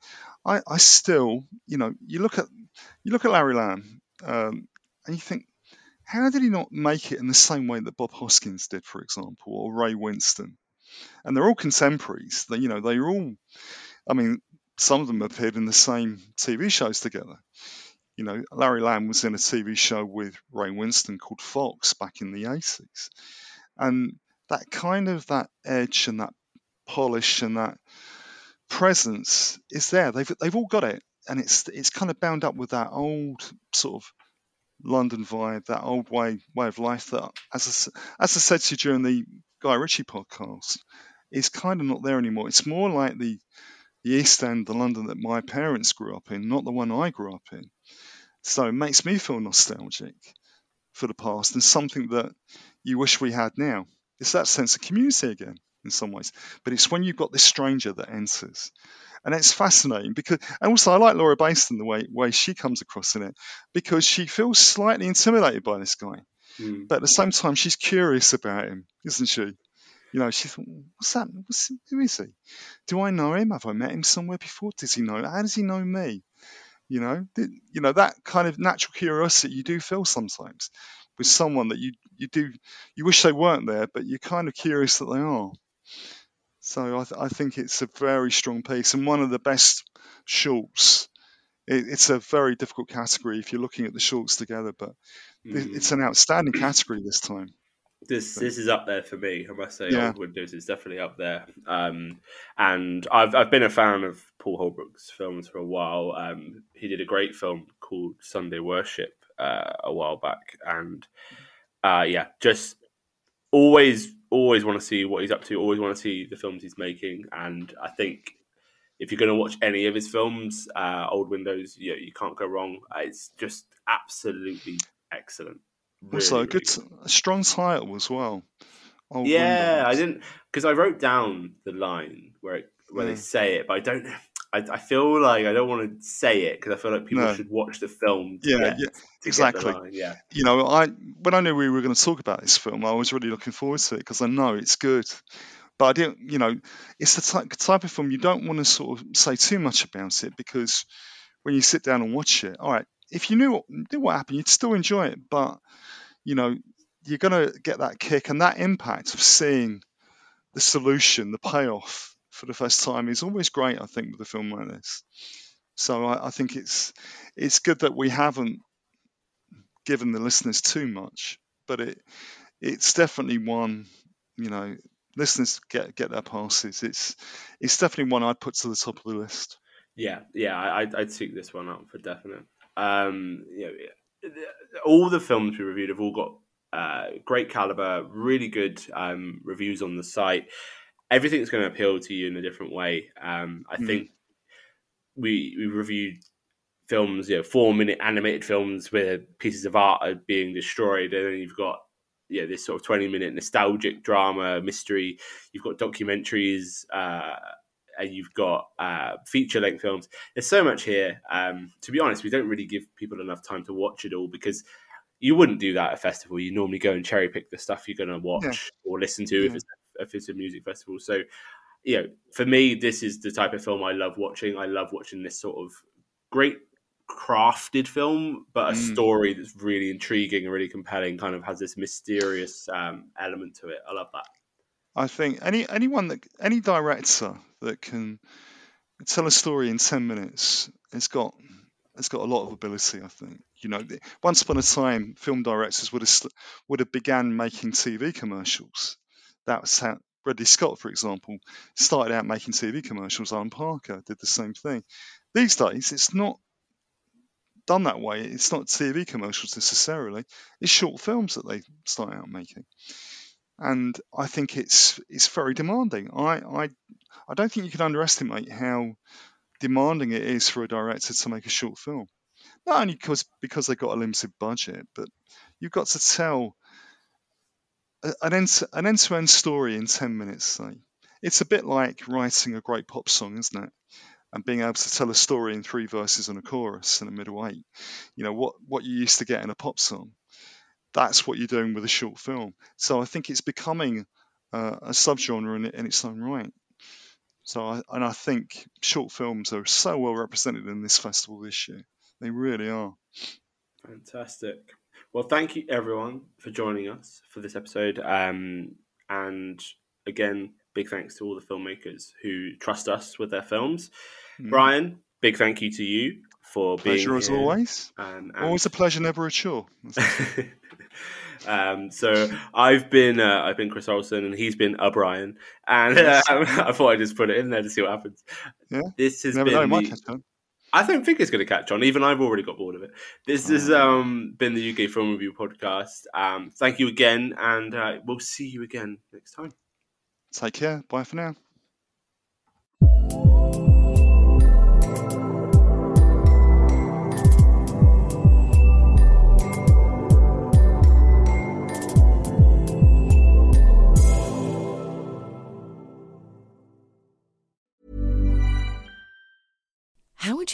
I, I still, you know, you look at you look at Larry Lamb, um, and you think, how did he not make it in the same way that Bob Hoskins did, for example, or Ray Winstone? And they're all contemporaries. They, you know, they're all. I mean, some of them appeared in the same TV shows together. You know, Larry Lamb was in a TV show with Ray Winstone called Fox back in the 80s. And that kind of that edge and that polish and that presence is there. They've they've all got it, and it's it's kind of bound up with that old sort of London vibe, that old way way of life that, as I, as I said to you during the Guy Ritchie podcast, is kind of not there anymore. It's more like the the East End, the London that my parents grew up in, not the one I grew up in. So it makes me feel nostalgic for the past and something that you wish we had now. It's that sense of community again in some ways. But it's when you've got this stranger that enters. And it's fascinating because, and also I like Laura Bayston the way way she comes across in it because she feels slightly intimidated by this guy, Mm. but at the same time she's curious about him, isn't she? You know, she thought, what's that? What's, who is he? Do I know him? Have I met him somewhere before? Does he know? How does he know me? You know, Did- you know that kind of natural curiosity you do feel sometimes with someone that you you do you wish they weren't there, but you're kind of curious that they are. So I, th- I think it's a very strong piece and one of the best shorts. It, it's a very difficult category if you're looking at the shorts together, but th- Mm. it's an outstanding category this time. This this is up there for me. I must say, Yeah. Old Windows is definitely up there. Um, and I've I've been a fan of Paul Holbrook's films for a while. Um, he did a great film called Sunday Worship uh, a while back, and uh, yeah, just always always want to see what he's up to. Always want to see the films he's making, and I think. If you're going to watch any of his films, uh, Old Windows, you, you can't go wrong. Uh, It's just absolutely excellent. also, Really, a good, really a strong title as well. Old yeah, I didn't because I wrote down the line where it, where Yeah. they say it, but I don't. I, I feel like I don't want to say it because I feel like people No. should watch the film. Yeah, get, yeah, to get the exactly. Yeah, you know, I when I knew we were going to talk about this film, I was really looking forward to it because I know it's good. But I didn't, you know, it's the type, type of film you don't want to sort of say too much about it because when you sit down and watch it, all right, if you knew what, knew what happened, you'd still enjoy it. But you know, you're going to get that kick and that impact of seeing the solution, the payoff for the first time is always great. I think with a film like this. So I, I think it's it's good that we haven't given the listeners too much, but it it's definitely one you know listeners get get their passes. It's it's definitely one I'd put to the top of the list. yeah, yeah. I, I'd, I'd seek this one out for definite. Um, you know, all the films we reviewed have all got uh, great caliber, really good um, reviews on the site. Everything's going to appeal to you in a different way. Um, I Mm. think we we reviewed films, you know, four minute animated films where pieces of art are being destroyed, and then you've got yeah this sort of twenty minute nostalgic drama mystery. You've got documentaries. Uh, and you've got uh, feature length films. There's so much here. Um, to be honest, we don't really give people enough time to watch it all because you wouldn't do that at a festival. You normally go and cherry pick the stuff you're going to watch or listen to if Yeah. it's if it's a music festival. So, you know, for me, this is the type of film I love watching. I love watching this sort of great crafted film, but a Mm. story that's really intriguing and really compelling. Kind of has this mysterious um, element to it. I love that. I think any anyone that any director that can tell a story in ten minutes has got has got a lot of ability. I think you know. Once upon a time, film directors would have would have began making TV commercials. That was how Ridley Scott, for example, started out making TV commercials. Alan Parker did the same thing. These days, it's not done that way. It's not TV commercials necessarily. It's short films that they start out making and I think it's it's very demanding. I, I I don't think you can underestimate how demanding it is for a director to make a short film. Not only because because they've got a limited budget, but you've got to tell an end an end to end story in ten minutes. Say it's a bit like writing a great pop song, isn't it? And being able to tell a story in three verses and a chorus and a middle eight. You know what what you used to get in a pop song that's what you're doing with a short film. So I think it's becoming uh, a subgenre in, in its own right. So, I, and I think short films are so well represented in this festival this year. They really are. Fantastic. Well, thank you everyone for joining us for this episode. Um, and again, big thanks to all the filmmakers who trust us with their films. Mm. Brian, big thank you to you for being Pleasure as always. Um, and- Always a pleasure, never a chore. *laughs* um, so I've been uh, I've been Chris Olson and he's been a Brian, and Yes. um, *laughs* I thought I'd just put it in there to see what happens. Yeah, This has never been know, the- I don't think it's going to catch on. Even I've already got bored of it. This has um, been the UK Film Review podcast. Um, thank you again, and uh, we'll see you again next time. Take care. Bye for now.